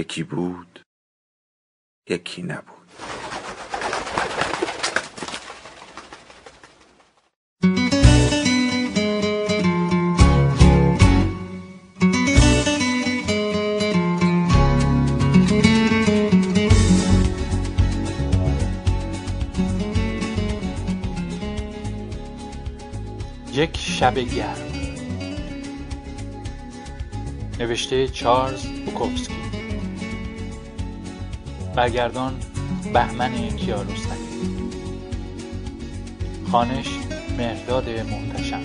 یکی بود یکی نبود. یک شب گرم. نوشته چارلز بوکوفسکی. برگردان بهمن کیارستمی خانش مهرداد محتشم.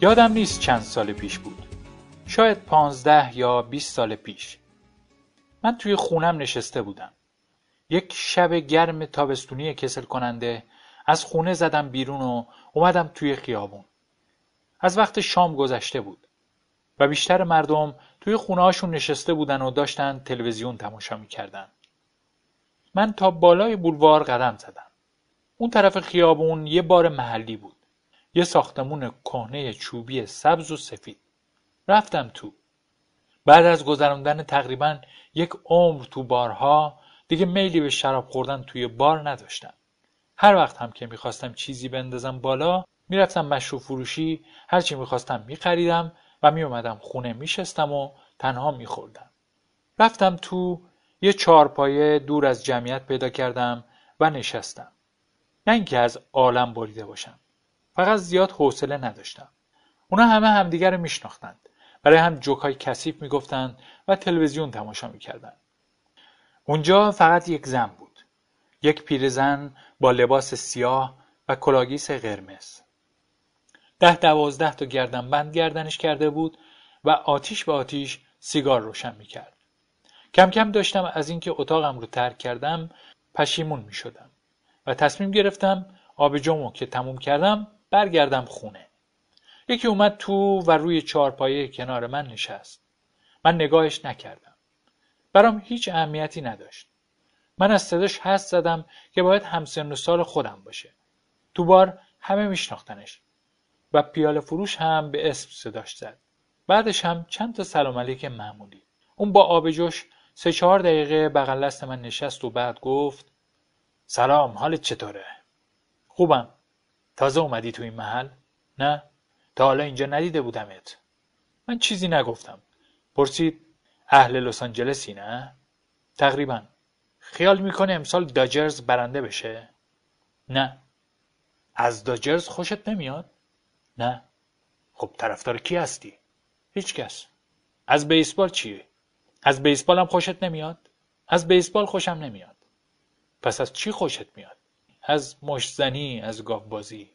یادم نیست چند سال پیش بود. شاید پانزده یا بیست سال پیش. من توی خونم نشسته بودم. یک شب گرم تابستونی کسل کننده از خونه زدم بیرون و اومدم توی خیابون. از وقت شام گذشته بود و بیشتر مردم توی خونه نشسته بودن و داشتن تلویزیون تماشا می‌کردن. من تا بالای بولوار قدم زدم. اون طرف خیابون یه بار محلی بود. یه ساختمون کهنه چوبی سبز و سفید. رفتم تو. بعد از گذراندن تقریبا یک عمر تو بارها دیگه میلی به شراب خوردن توی بار نداشتم. هر وقت هم که می‌خواستم چیزی بندازم بالا می‌رفتم مشروب فروشی هرچی می‌خواستم میخریدم و میومدم خونه میشستم و تنها میخوردم. رفتم تو یه چارپایه دور از جمعیت پیدا کردم و نشستم. نه اینکه از عالم بریده باشم. فقط زیاد حوصله نداشتم. اونا همه همدیگر رو میشناختند. برای هم جوکای کثیف می‌گفتند و تلویزیون تماشا می‌کردند. اونجا فقط یک زن بود. یک پیرزن با لباس سیاه و کلاگیس قرمز. ده دوازده تا گردن بند گردنش کرده بود و آتیش به آتیش سیگار روشن می‌کرد. کم کم داشتم از اینکه اتاقم رو ترک کردم پشیمون می شدم و تصمیم گرفتم آبجومو که تموم کردم برگردم خونه. یکی اومد تو و روی چارپایه کنار من نشست. من نگاهش نکردم. برام هیچ اهمیتی نداشت. من از صداش حس زدم که باید همسن و سال خودم باشه. تو بار همه میشناختنش و پیاله فروش هم به اسم صداش زد. بعدش هم چند تا سلام علیک معمولی. اون با آب جوش سه چهار دقیقه بغل دست من نشست و بعد گفت سلام حالت چطوره؟ خوبم. تازه اومدی تو این محل؟ نه؟ تا حالا اینجا ندیده بودمت من چیزی نگفتم. پرسید اهل لس آنجلسی نه؟ تقریبا. خیال می‌کنه امسال داجرز برنده بشه؟ نه. از داجرز خوشت نمیاد؟ نه. خب طرفدار کی هستی؟ هیچکس از بیسبال چیه؟ از بیسبال هم خوشت نمیاد؟ از بیسبال خوشم نمیاد. پس از چی خوشت میاد؟ از مشتزنی از گاوبازی.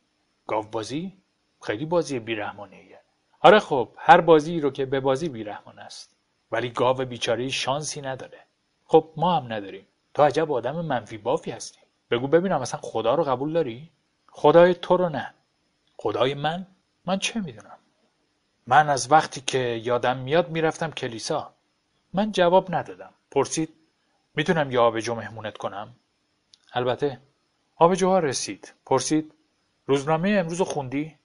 گاوبازی؟ خیلی بازی بیرحمانه آره خب هر بازی رو که به بازی بیرحمان است. ولی گاو بیچاره شانسی نداره. خب ما هم نداریم. تو عجب آدم منفی بافی هستی. بگو ببینم اصلا خدا رو قبول داری؟ خدای تو رو نه. خدای من؟ من چه می‌دونم؟ من از وقتی که یادم میاد می‌رفتم کلیسا. من جواب ندادم. پرسید می‌تونم یه آبجو مهمونت کنم؟ البته. آبجوها رسید. پرسید روزنامه امروز خوندی؟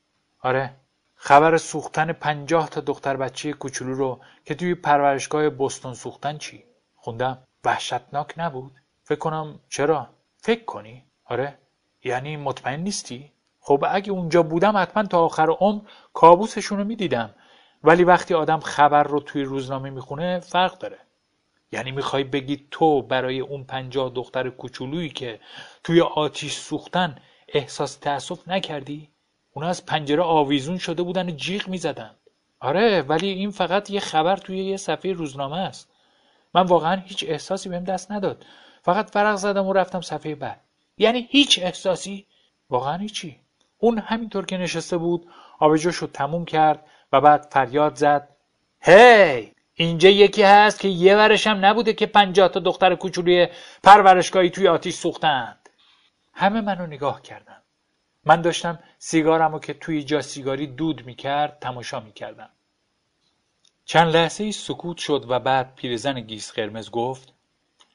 آره خبر سوختن پنجاه تا دختر بچه کوچولو رو که توی پرورشگاه بستون سوختن چی؟ خوندم وحشتناک نبود؟ فکر کنم چرا؟ فکر کنی؟ آره یعنی مطمئن نیستی؟ خب اگه اونجا بودم حتما تا آخر عمر کابوسشون رو می‌دیدم ولی وقتی آدم خبر رو توی روزنامه می‌خونه فرق داره یعنی می‌خوای بگی تو برای اون پنجاه دختر کوچولویی که توی آتیش سوختن احساس تأسف نکردی؟ اونا از پنجره آویزون شده بودن و جیغ می‌زدن. آره ولی این فقط یه خبر توی یه صفحه روزنامه است. من واقعا هیچ احساسی بهم دست نداد. فقط فرق زدم و رفتم صفحه بعد. یعنی هیچ احساسی؟ واقعا هیچی. اون همینطور که نشسته بود آبجوش رو تموم کرد و بعد فریاد زد. هی! اینجا یکی هست که یه ورش هم نبوده که پنجاه تا دختر کوچولوی پرورشگاهی توی آتیش سوختند. همه منو نگاه کردن من داشتم سیگارم رو که توی جا سیگاری دود می‌کرد تماشا می‌کردم. چند لحظه ای سکوت شد و بعد پیرزن گیس قرمز گفت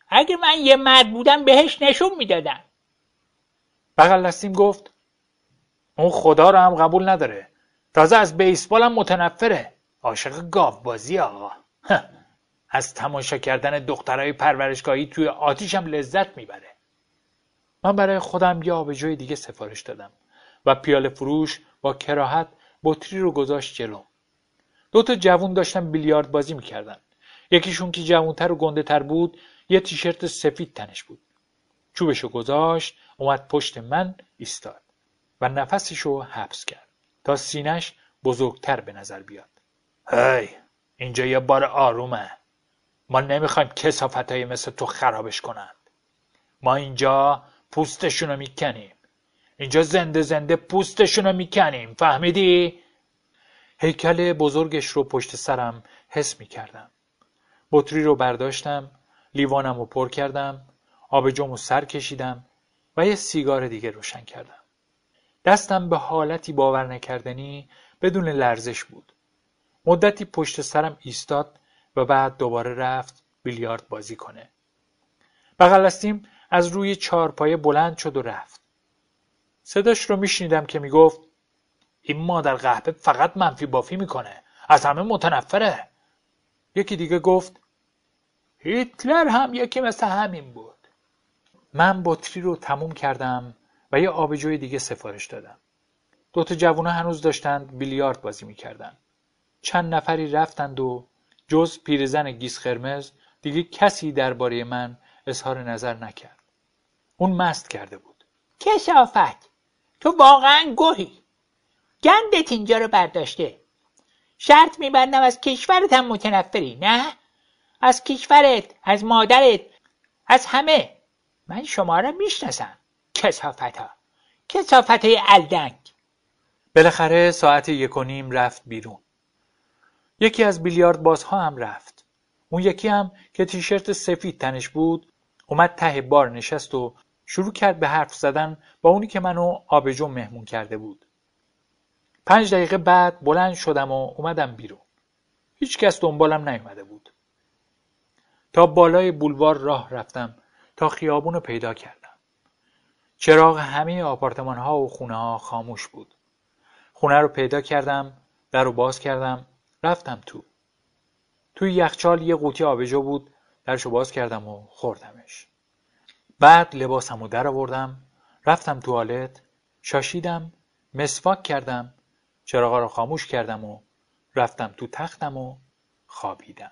اگه من یه مرد بودم بهش نشون می‌دادم. بغل دستیم گفت اون خدا رو هم قبول نداره. تازه از بیسبال هم متنفره. عاشق گاو بازی آقا. از تماشا کردن دخترای پرورشگاهی توی آتیش هم لذت می‌بره. من برای خودم یه آبجوی دیگه سفارش دادم و پیاله فروش با کراهت بطری رو گذاشت جلو. دو تا جوون داشتن بیلیارد بازی می‌کردن. یکیشون که جوونتر و گنده تر بود یه تیشرت سفید تنش بود. چوبشو گذاشت اومد پشت من ایستاد و نفسشو حبس کرد تا سینش بزرگتر به نظر بیاد. هی اینجا یه بار آرومه. ما نمی‌خوایم کسافت های مثل تو خرابش کنند. ما اینجا پوستشونو می‌کنیم. اینجا زنده زنده پوستشونو می‌کنیم. فهمیدی؟ هیکل بزرگش رو پشت سرم حس می‌کردم. بطری رو برداشتم لیوانم رو پر کردم آبجوم رو سر کشیدم و یه سیگار دیگه روشن کردم. دستم به حالتی باور نکردنی بدون لرزش بود. مدتی پشت سرم ایستاد و بعد دوباره رفت بیلیارد بازی کنه. بغل از روی چارپایه بلند شد و رفت. صداش رو میشنیدم که می‌گفت این مادر قهبه فقط منفی بافی می‌کنه. از همه متنفره. یکی دیگه گفت هیتلر هم یکی مثل همین بود. من بطری رو تموم کردم و یه آبجوی دیگه سفارش دادم. دوتا جوونا هنوز داشتند بیلیارد بازی می‌کردن. چند نفری رفتند و جز پیرزن گیس خرمز دیگه کسی درباره من اظهار نظر نکرد. اون مست کرده بود. کسافت. تو واقعا گوهی. گندت اینجا رو برداشته. شرط میبندم از کشورت هم متنفری نه؟ از کشورت از مادرت از همه. من شما را می‌شناسم. کسافت ها کسافت های الدنگ. بالاخره ساعت یک و نیم رفت بیرون. یکی از بیلیارد بازها هم رفت. اون یکی هم که تیشرت سفید تنش بود اومد ته بار نشست و شروع کرد به حرف زدن با اونی که منو آبجو مهمون کرده بود. پنج دقیقه بعد بلند شدم و اومدم بیرون. هیچ کس دنبالم نیومده بود. تا بالای بولوار راه رفتم تا خیابون رو پیدا کردم. چراغ همه آپارتمان ها و خونه ها خاموش بود. خونه رو پیدا کردم در رو باز کردم رفتم تو. توی یخچال یه قوطی آبجو بود درشو باز کردم و خوردمش. بعد لباسم رو در آوردم رفتم توالت شاشیدم مسواک کردم چراغا رو خاموش کردم و رفتم تو تختم و خوابیدم.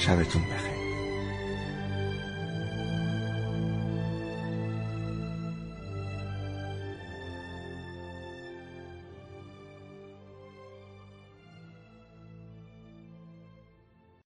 شبتون بخیر.